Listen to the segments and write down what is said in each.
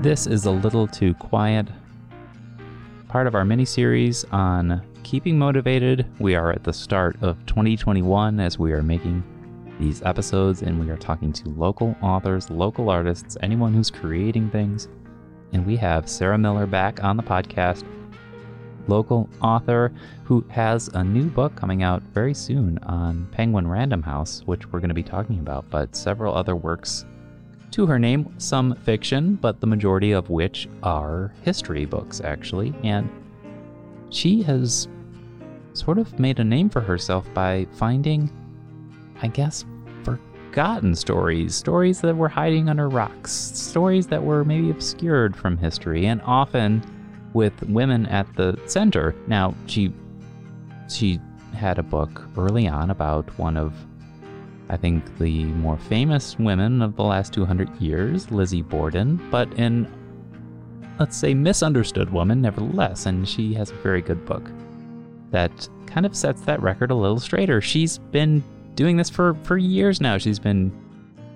This is a little too quiet. Part of our mini series on keeping motivated. We are at the start of 2021 as we are making these episodes, and we are talking to local authors, local artists, anyone who's creating things. And we have Sarah Miller back on the podcast, local author who has a new book coming out very soon on Penguin Random House, which we're going to be talking about, but several other works to her name, some fiction, but the majority of which are history books, actually. And she has sort of made a name for herself by finding, I guess, forgotten stories, stories that were hiding under rocks, stories that were maybe obscured from history, and often with women at the center. Now, she she had a book early on about one of I think the more famous women of the last 200 years, Lizzie Borden, but an, let's say misunderstood woman nevertheless, and she has a very good book that kind of sets that record a little straighter. She's been doing this for for years now. She's been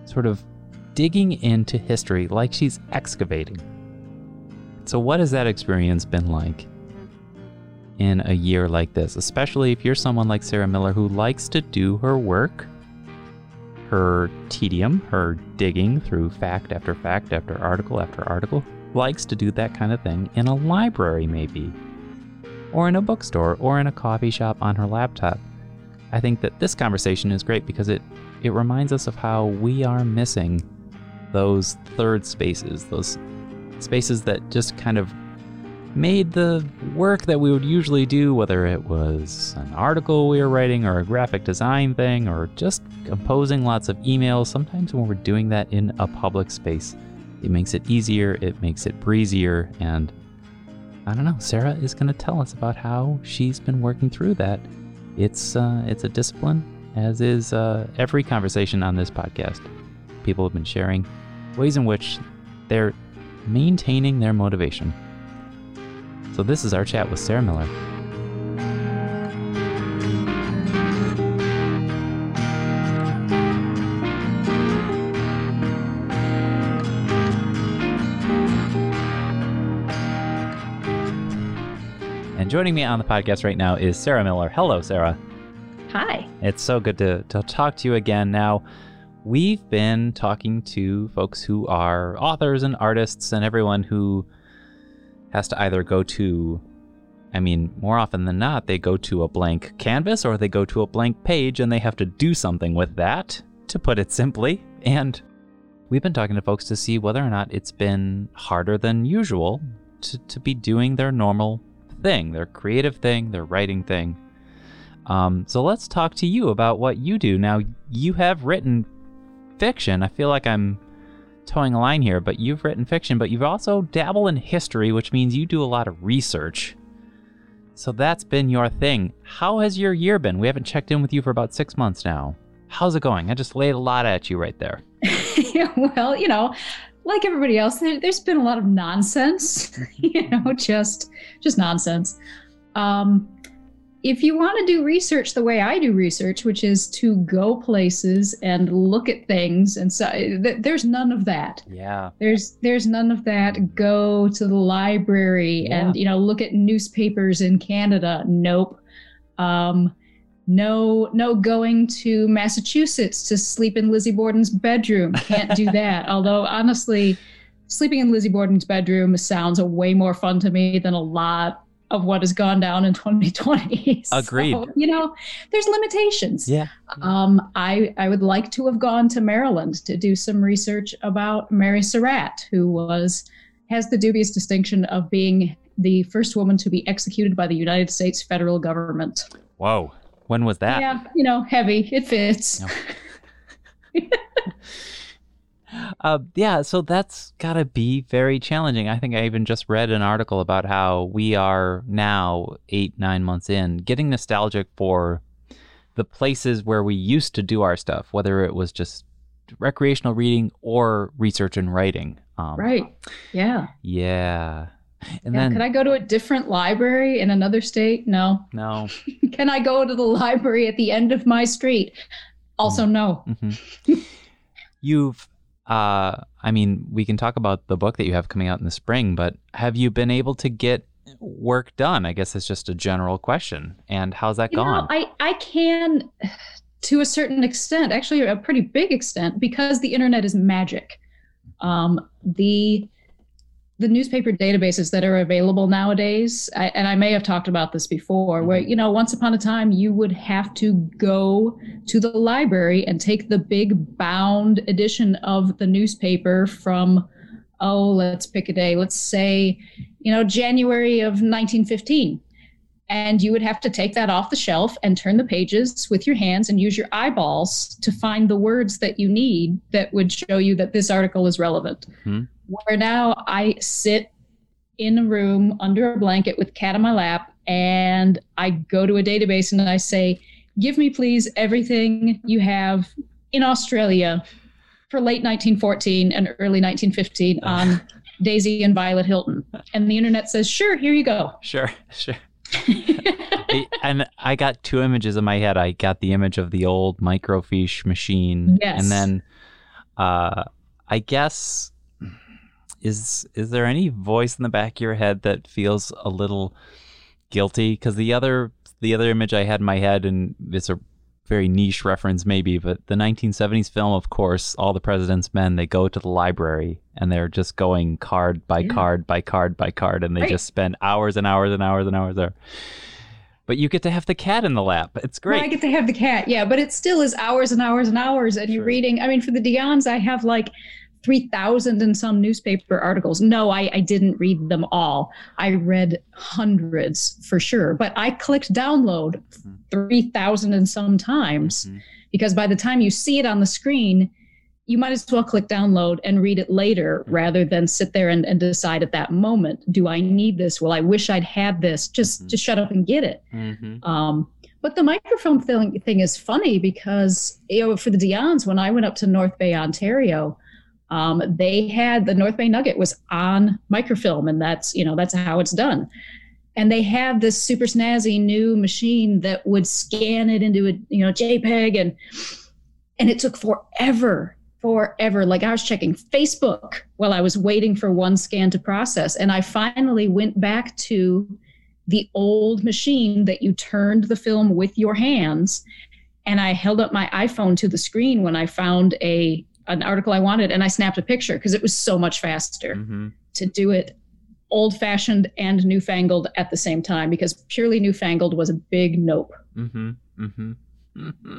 sort of digging into history like she's excavating. So what has that experience been like? in a year like this, especially if you're someone like Sarah Miller who likes to do her work her tedium, her digging through fact after fact after article after article, likes to do that kind of thing in a library, maybe, or in a bookstore, or in a coffee shop on her laptop. I think that this conversation is great because it, it reminds us of how we are missing those third spaces, those spaces that just kind of made the work that we would usually do, whether it was an article we were writing or a graphic design thing or just composing lots of emails, sometimes when we're doing that in a public space, it makes it easier, it makes it breezier, and I don't know, Sarah is going to tell us about how she's been working through that. It's, uh, it's a discipline, as is uh, every conversation on this podcast. People have been sharing ways in which they're maintaining their motivation so this is our chat with Sarah Miller. And joining me on the podcast right now is Sarah Miller. Hello, Sarah. Hi. It's so good to, to talk to you again. Now, we've been talking to folks who are authors and artists and everyone who has to either go to, I mean, more often than not, they go to a blank canvas or they go to a blank page and they have to do something with that, to put it simply. And we've been talking to folks to see whether or not it's been harder than usual to, to be doing their normal thing, their creative thing, their writing thing. Um, so let's talk to you about what you do. Now, you have written fiction. I feel like I'm towing a line here, but you've written fiction, but you've also dabbled in history, which means you do a lot of research. So that's been your thing. How has your year been? We haven't checked in with you for about six months now. How's it going? I just laid a lot at you right there. well, you know, like everybody else, there, has been a lot of nonsense. you know, just just nonsense. Um, if you want to do research the way I do research, which is to go places and look at things, and so th- there's none of that. Yeah. There's there's none of that. Go to the library yeah. and you know look at newspapers in Canada. Nope. Um, no no going to Massachusetts to sleep in Lizzie Borden's bedroom. Can't do that. Although honestly, sleeping in Lizzie Borden's bedroom sounds way more fun to me than a lot of what has gone down in 2020. Agreed. So, you know, there's limitations. Yeah. Um, I I would like to have gone to Maryland to do some research about Mary Surratt, who was has the dubious distinction of being the first woman to be executed by the United States federal government. Whoa. When was that? Yeah, you know, heavy. It fits. Uh, yeah, so that's got to be very challenging. I think I even just read an article about how we are now, eight, nine months in, getting nostalgic for the places where we used to do our stuff, whether it was just recreational reading or research and writing. Um, right. Yeah. Yeah. And yeah, then, could I go to a different library in another state? No. No. Can I go to the library at the end of my street? Also, no. Mm-hmm. You've uh, I mean, we can talk about the book that you have coming out in the spring, but have you been able to get work done? I guess it's just a general question. And how's that You gone? know, I, I can, to a certain extent, actually a pretty big extent, because the internet is magic. Um, the the newspaper databases that are available nowadays, I, and I may have talked about this before, where you know, once upon a time, you would have to go to the library and take the big bound edition of the newspaper from, oh, let's pick a day, let's say, you know, January of 1915 and you would have to take that off the shelf and turn the pages with your hands and use your eyeballs to find the words that you need that would show you that this article is relevant. Mhm. Where now I sit in a room under a blanket with cat on my lap and I go to a database and I say, "Give me please everything you have in Australia for late 1914 and early 1915 on Daisy and Violet Hilton." And the internet says, "Sure, here you go." Sure, sure. And I got two images in my head. I got the image of the old microfiche machine, Yes. and then uh, I guess is is there any voice in the back of your head that feels a little guilty? Because the other the other image I had in my head, and it's a very niche reference maybe, but the 1970s film, of course, all the President's Men, they go to the library and they're just going card by Yeah. card by card by card, and they Right. just spend hours and hours and hours and hours there. But you get to have the cat in the lap. It's Well, I get to have the cat, yeah, but it still is hours and hours and hours. And you're reading. I mean, for the Dionne's, I have like three thousand and some newspaper articles. No, I, I didn't read them all. I read hundreds for sure, but I clicked download Mhm. three thousand and some times Mhm. because by the time you see it on the screen, you might as well click download and read it later rather than sit there and, and decide at that moment, do I need this? Well, I wish I'd had this. Just Mhm. just shut up and get it. Mhm. Um, but the microfilm thing, thing is funny because you know for the Dionne's when I went up to North Bay, Ontario, um, they had the North Bay Nugget was on microfilm, and that's you know that's how it's done. And they had this super snazzy new machine that would scan it into a you know JPEG, and and it took forever, forever. Like I was checking Facebook while I was waiting for one scan to process, and I finally went back to the old machine that you turned the film with your hands and i held up my iphone to the screen when i found a an article i wanted and i snapped a picture because it was so much faster Mhm. to do it old fashioned and newfangled at the same time because purely newfangled was a big nope Mm-hmm. Mm-hmm. Mm-hmm.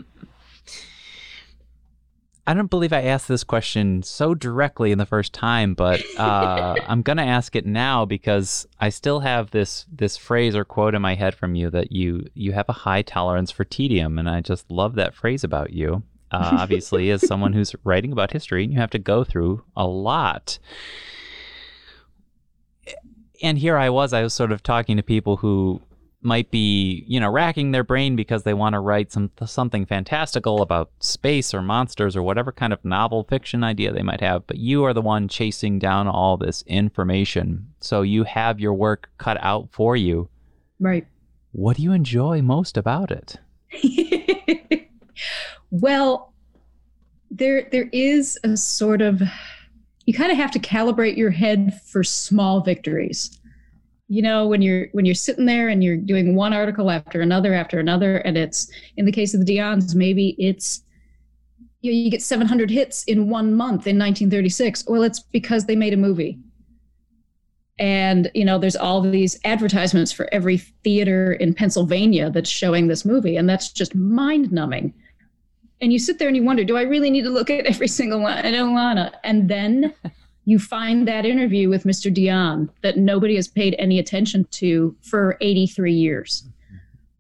I don't believe I asked this question so directly in the first time, but uh, I'm gonna ask it now because I still have this this phrase or quote in my head from you that you you have a high tolerance for tedium, and I just love that phrase about you. Uh, obviously, as someone who's writing about history, and you have to go through a lot. And here I was, I was sort of talking to people who might be, you know, racking their brain because they want to write some something fantastical about space or monsters or whatever kind of novel fiction idea they might have, but you are the one chasing down all this information. So you have your work cut out for you. right What do you enjoy most about it? well there there is a sort of you kind of have to calibrate your head for small victories. You know when you're when you're sitting there and you're doing one article after another after another and it's in the case of the Dionne's maybe it's you, know, you get 700 hits in one month in 1936 well it's because they made a movie. And you know there's all these advertisements for every theater in Pennsylvania that's showing this movie and that's just mind numbing and you sit there and you wonder do I really need to look at every single one I don't wanna and then you find that interview with Mr. Dionne that nobody has paid any attention to for 83 years.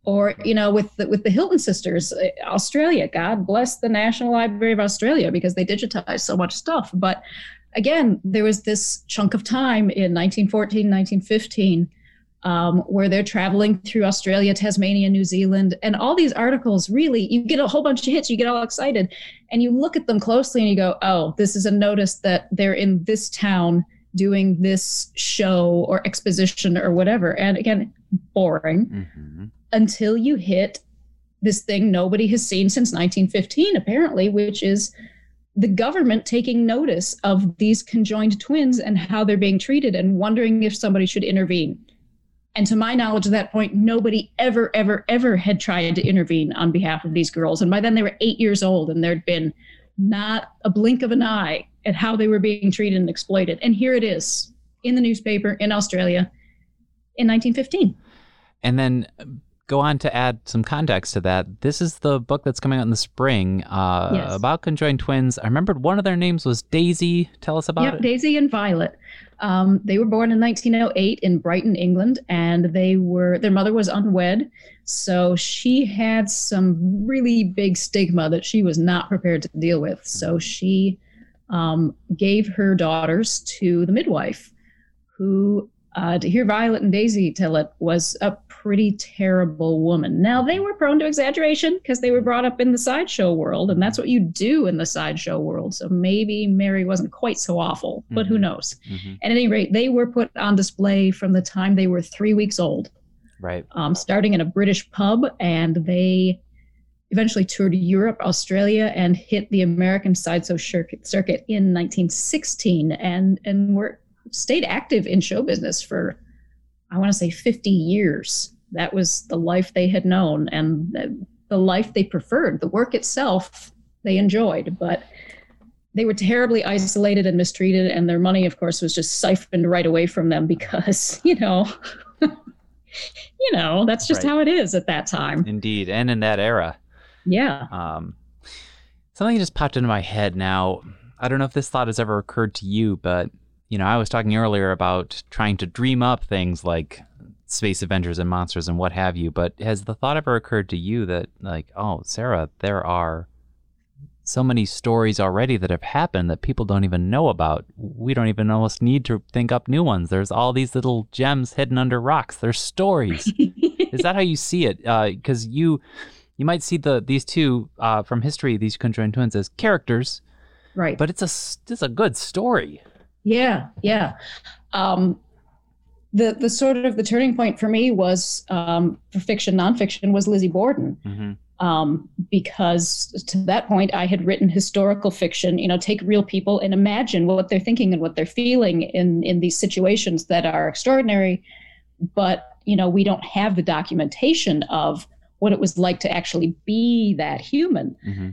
Or, you know, with the, with the Hilton sisters, uh, Australia, God bless the National Library of Australia because they digitized so much stuff. But again, there was this chunk of time in 1914, 1915 um, where they're traveling through Australia, Tasmania, New Zealand, and all these articles really, you get a whole bunch of hits, you get all excited, and you look at them closely and you go, oh, this is a notice that they're in this town doing this show or exposition or whatever. And again, boring Mm-hmm. until you hit this thing nobody has seen since 1915, apparently, which is the government taking notice of these conjoined twins and how they're being treated and wondering if somebody should intervene. And to my knowledge, at that point, nobody ever, ever, ever had tried to intervene on behalf of these girls. And by then, they were eight years old, and there'd been not a blink of an eye at how they were being treated and exploited. And here it is in the newspaper in Australia in 1915. And then go on to add some context to that. This is the book that's coming out in the spring uh, yes. about conjoined twins. I remembered one of their names was Daisy. Tell us about yep, it. Daisy and Violet. Um, they were born in 1908 in Brighton, England, and they were their mother was unwed, so she had some really big stigma that she was not prepared to deal with. So she um, gave her daughters to the midwife, who uh, to hear Violet and Daisy tell it was a pretty terrible woman. Now, they were prone to exaggeration because they were brought up in the sideshow world, and that's what you do in the sideshow world. So maybe Mary wasn't quite so awful, but mm-hmm. who knows? Mm-hmm. At any rate, they were put on display from the time they were three weeks old. Right. Um, starting in a British pub, and they eventually toured Europe, Australia, and hit the American sideshow circuit in 1916, and and were stayed active in show business for I want to say 50 years that was the life they had known and the, the life they preferred. The work itself they enjoyed, but they were terribly isolated and mistreated, and their money, of course, was just siphoned right away from them because, you know, you know, that's just right. how it is at that time. Indeed, and in that era. Yeah. Um, something just popped into my head now. I don't know if this thought has ever occurred to you, but you know, I was talking earlier about trying to dream up things like space Avengers and monsters and what have you, but has the thought ever occurred to you that, like, oh, Sarah, there are so many stories already that have happened that people don't even know about. We don't even almost need to think up new ones. There's all these little gems hidden under rocks. There's stories. Is that how you see it? Because uh, you you might see the these two uh, from history, these conjoined twins, as characters, right? But it's a it's a good story. Yeah, yeah. Um, the the sort of the turning point for me was um, for fiction nonfiction was Lizzie Borden. Mm-hmm. Um, because to that point I had written historical fiction, you know, take real people and imagine what they're thinking and what they're feeling in in these situations that are extraordinary, but you know, we don't have the documentation of what it was like to actually be that human. Mm-hmm.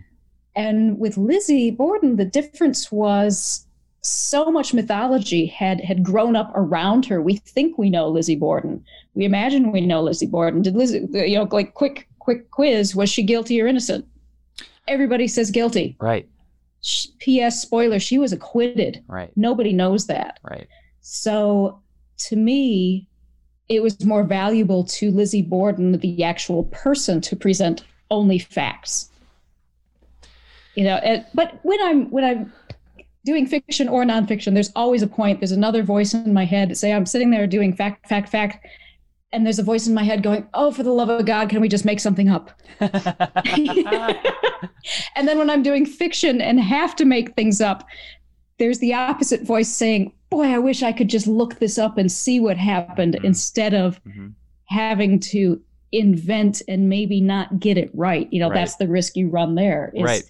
And with Lizzie Borden, the difference was so much mythology had had grown up around her. We think we know Lizzie Borden. We imagine we know Lizzie Borden. Did Lizzie, you know, like quick quick quiz, was she guilty or innocent? Everybody says guilty. Right. P.S. Spoiler: She was acquitted. Right. Nobody knows that. Right. So to me, it was more valuable to Lizzie Borden, the actual person, to present only facts. You know, but when I'm when I'm doing fiction or nonfiction, there's always a point. There's another voice in my head. To say I'm sitting there doing fact, fact, fact, and there's a voice in my head going, "Oh, for the love of God, can we just make something up?" and then when I'm doing fiction and have to make things up, there's the opposite voice saying, "Boy, I wish I could just look this up and see what happened mm-hmm. instead of mm-hmm. having to invent and maybe not get it right." You know, right. that's the risk you run there. Is, right.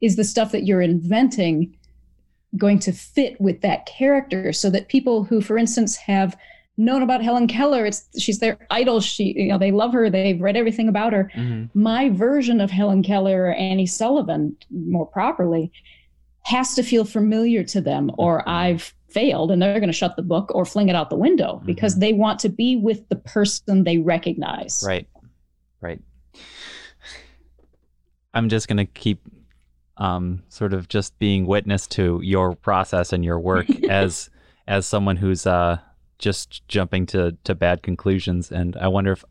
Is the stuff that you're inventing going to fit with that character so that people who for instance have known about Helen Keller it's she's their idol she you know they love her they've read everything about her mm-hmm. my version of Helen Keller or Annie Sullivan more properly has to feel familiar to them or mm-hmm. I've failed and they're going to shut the book or fling it out the window mm-hmm. because they want to be with the person they recognize right right I'm just going to keep um, sort of just being witness to your process and your work as as someone who's uh, just jumping to to bad conclusions. And I wonder if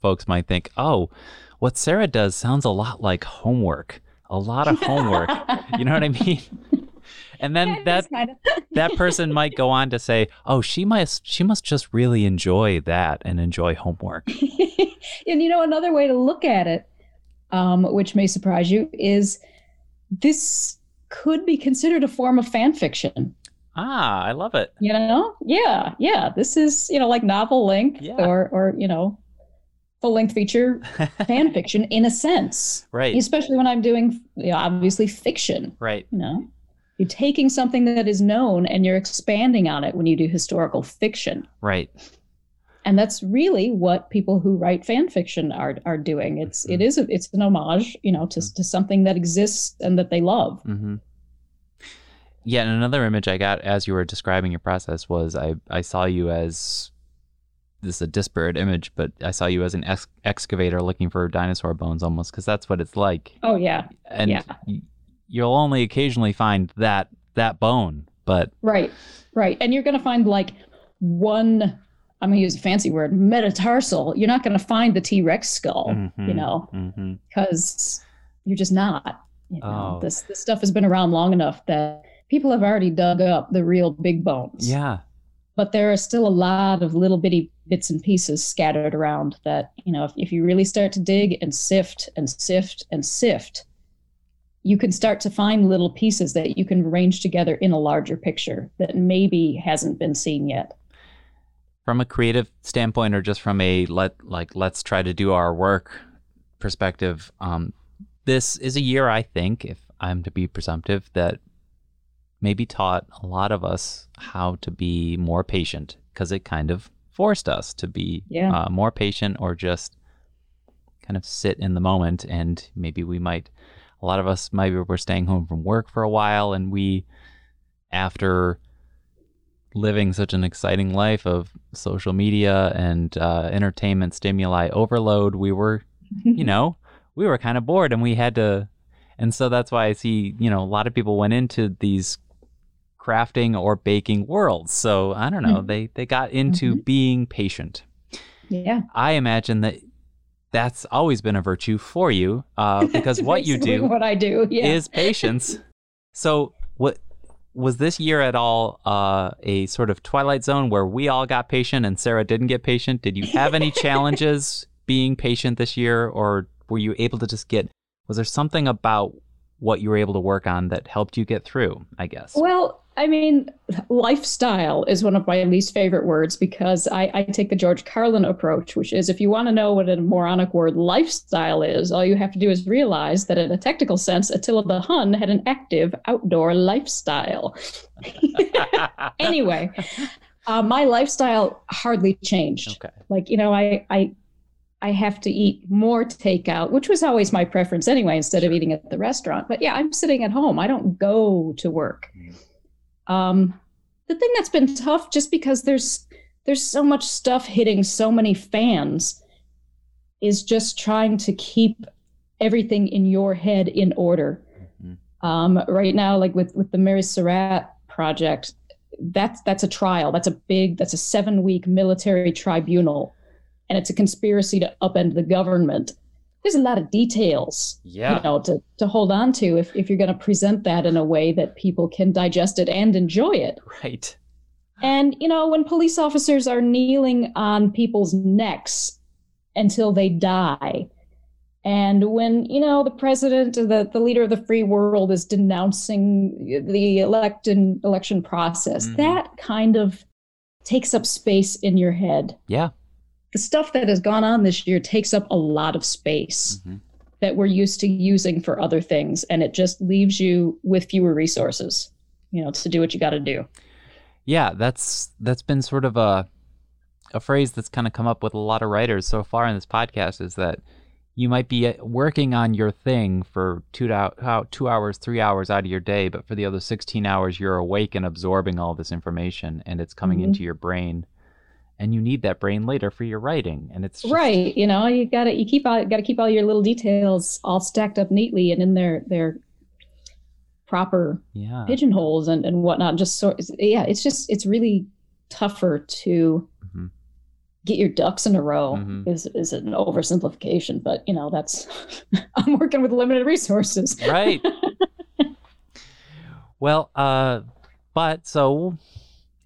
folks might think, oh, what Sarah does sounds a lot like homework, a lot of homework. you know what I mean? And then yeah, that that person might go on to say, "Oh, she must she must just really enjoy that and enjoy homework." and you know, another way to look at it, um, which may surprise you, is this could be considered a form of fan fiction. Ah, I love it. You know, yeah, yeah. This is you know like novel length yeah. or or you know full length feature fan fiction in a sense, right? Especially when I'm doing you know, obviously fiction, right? You know, You're taking something that is known and you're expanding on it when you do historical fiction. Right. And that's really what people who write fan fiction are are doing. It's it is a, it's an homage, you know, to to something that exists and that they love. Mm-hmm. Yeah, and another image I got as you were describing your process was I I saw you as this is a disparate image, but I saw you as an ex- excavator looking for dinosaur bones almost because that's what it's like. Oh yeah, and yeah. y- you'll only occasionally find that that bone, but right, right, and you're gonna find like one. I'm gonna use a fancy word, metatarsal. You're not gonna find the T Rex skull, Mhm, you know, because you're just not. You know, Oh. this this stuff has been around long enough that people have already dug up the real big bones. yeah, but there are still a lot of little bitty bits and pieces scattered around that you know if, if you really start to dig and sift and sift and sift you can start to find little pieces that you can arrange together in a larger picture that maybe hasn't been seen yet from a creative standpoint or just from a let like let's try to do our work perspective um this is a year i think if i'm to be presumptive that maybe taught a lot of us how to be more patient because it kind of forced us to be Yeah. uh, more patient or just kind of sit in the moment and maybe we might a lot of us maybe we're staying home from work for a while and we after living such an exciting life of social media and uh, entertainment stimuli overload, we were, you know, we were kind of bored and we had to. And so that's why I see, you know, a lot of people went into these crafting or baking worlds. So I don't know, Mhm. they they got into being patient. yeah I imagine that that's always been a virtue for you uh, because what you do what i do yeah is patience. so what was this year at all uh, a sort of twilight zone where we all got patient and Sarah didn't get patient? Did you have any challenges being patient this year, or were you able to just get? Was there something about what you were able to work on that helped you get through? I guess. Well, I mean, lifestyle is one of my least favorite words because I, I take the George Carlin approach, which is if you want to know what a moronic word lifestyle is, all you have to do is realize that in a technical sense, Attila the Hun had an active outdoor lifestyle. anyway, uh, my lifestyle hardly changed okay. like you know i i i have to eat more takeout which was always my preference anyway instead of eating at the restaurant. But yeah i'm sitting at home. I don't go to work. Um the thing that's been tough just because there's there's so much stuff hitting so many fans is just trying to keep everything in your head in order. Mhm. um, right now like with with the mary surratt project that's that's a trial. That's a big that's a seven week military tribunal and it's a conspiracy to upend the government there's a lot of details Yeah. you know to, to hold on to if, if you're going to present that in a way that people can digest it and enjoy it Right. and you know when police officers are kneeling on people's necks until they die and when you know the president the, the leader of the free world is denouncing the election election process Mhm. that kind of takes up space in your head Yeah. The stuff that has gone on this year takes up a lot of space Mhm. that we're used to using for other things and it just leaves you with fewer resources you know to do what you got to do Yeah, that's that's been sort of a a phrase that's kind of come up with a lot of writers so far in this podcast is that you might be uh, working on your thing for two, to- two hours, three hours out of your day, but for the other 16 hours, you're awake and absorbing all this information and it's coming Mhm. into your brain. And you need that brain later for your writing. And it's just, right you know you gotta you keep all got to keep all your little details all stacked up neatly and in their their proper Yeah. pigeonholes and and whatnot just so yeah it's just it's really tougher to Mhm. get your ducks in a row Mhm. is is an oversimplification but you know that's i'm working with limited resources Right. well, uh, but so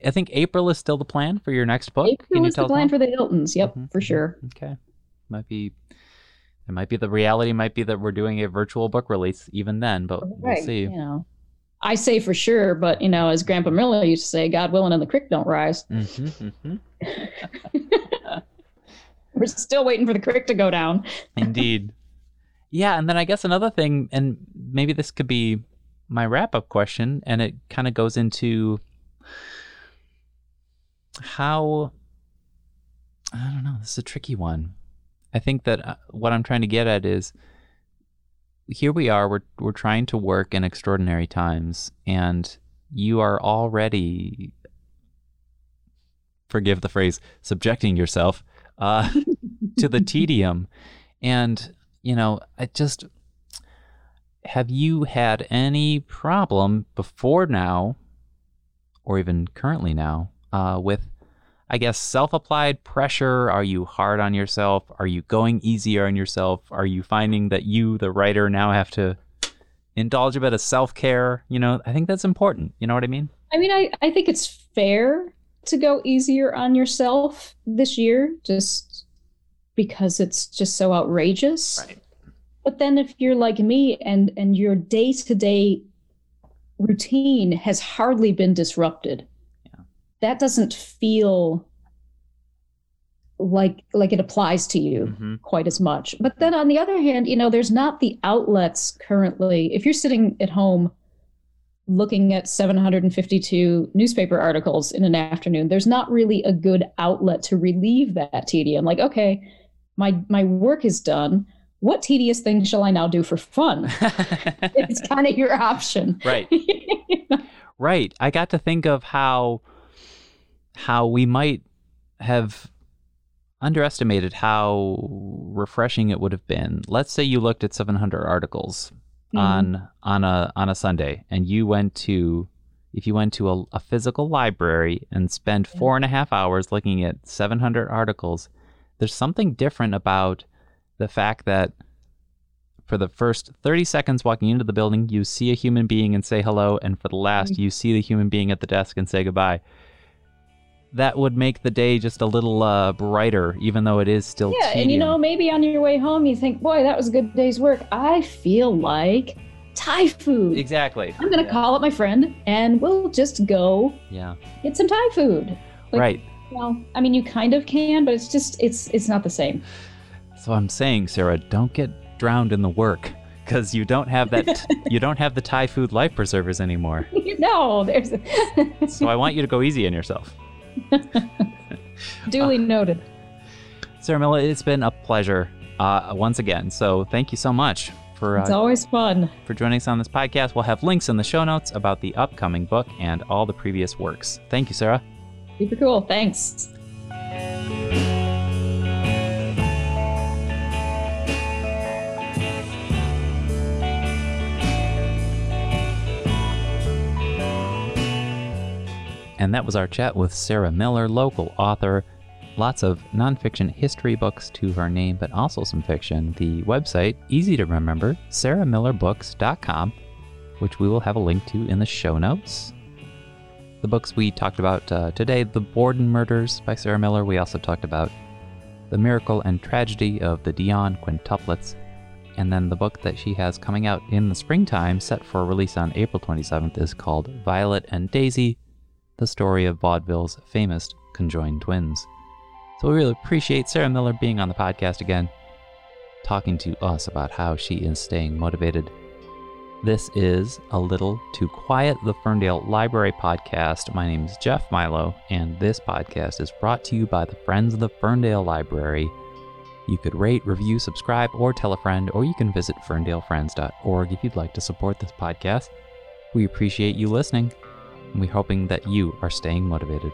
I think April is still the plan for your next book. April is the plan more? for the hiltons yep Mhm, for mhm. sure Okay. Might be it might be the reality might be that we're doing a virtual book release even then, but we'll see. you know i say for sure but you know as grandpa miller used to say god willing and the creek don't rise Mhm, mhm. we're still waiting for the creek to go down Indeed. Yeah, and then I guess another thing, and maybe this could be my wrap up question, and it kind of goes into how I don't know. This is a tricky one. I think that uh, what I'm trying to get at is here we are. We're we're trying to work in extraordinary times, and you are already forgive the phrase subjecting yourself uh, to the tedium, and you know I just have you had any problem before now, or even currently now, uh, with I guess, self applied pressure? Are you hard on yourself? Are you going easier on yourself? Are you finding that you, the writer, now have to indulge a bit of self care? You know, I think that's important. You know what I mean? I mean, I, I think it's fair to go easier on yourself this year just because it's just so outrageous. Right. But then if you're like me and and your day-to-day routine has hardly been disrupted that doesn't feel like like it applies to you mm-hmm. quite as much. But then on the other hand, you know, there's not the outlets currently. If you're sitting at home looking at 752 newspaper articles in an afternoon, there's not really a good outlet to relieve that tedium. Like, okay, my my work is done. What tedious thing shall I now do for fun? it's kind of your option. Right. Right. I got to think of how how we might have underestimated how refreshing it would have been. Let's say you looked at 700 articles mm-hmm. on on a on a Sunday, and you went to if you went to a, a physical library and spend four and a half hours looking at 700 articles. There's something different about the fact that for the first 30 seconds walking into the building, you see a human being and say hello, and for the last, mm-hmm. you see the human being at the desk and say goodbye that would make the day just a little uh, brighter, even though it is still. Yeah, tedium. and you know, maybe on your way home, you think, "Boy, that was a good day's work." I feel like Thai food. Exactly. I'm gonna yeah. call up my friend, and we'll just go. Yeah. Get some Thai food. Like, right. Well, I mean, you kind of can, but it's just it's it's not the same. So I'm saying, Sarah, don't get drowned in the work because you don't have that you don't have the Thai food life preservers anymore. no, there's. so I want you to go easy on yourself. Duly uh, noted. Sarah Miller, it's been a pleasure uh, once again. So thank you so much for. Uh, it's always fun. For joining us on this podcast. We'll have links in the show notes about the upcoming book and all the previous works. Thank you, Sarah. Super cool. Thanks. And that was our chat with Sarah Miller, local author. Lots of nonfiction history books to her name, but also some fiction. The website, easy to remember, sarahmillerbooks.com, which we will have a link to in the show notes. The books we talked about uh, today The Borden Murders by Sarah Miller. We also talked about The Miracle and Tragedy of the Dionne Quintuplets. And then the book that she has coming out in the springtime, set for release on April 27th, is called Violet and Daisy the story of vaudeville's famous conjoined twins. So we really appreciate Sarah Miller being on the podcast again, talking to us about how she is staying motivated. This is A Little Too Quiet, the Ferndale Library podcast. My name is Jeff Milo, and this podcast is brought to you by the Friends of the Ferndale Library. You could rate, review, subscribe, or tell a friend, or you can visit ferndalefriends.org if you'd like to support this podcast. We appreciate you listening and we're hoping that you are staying motivated.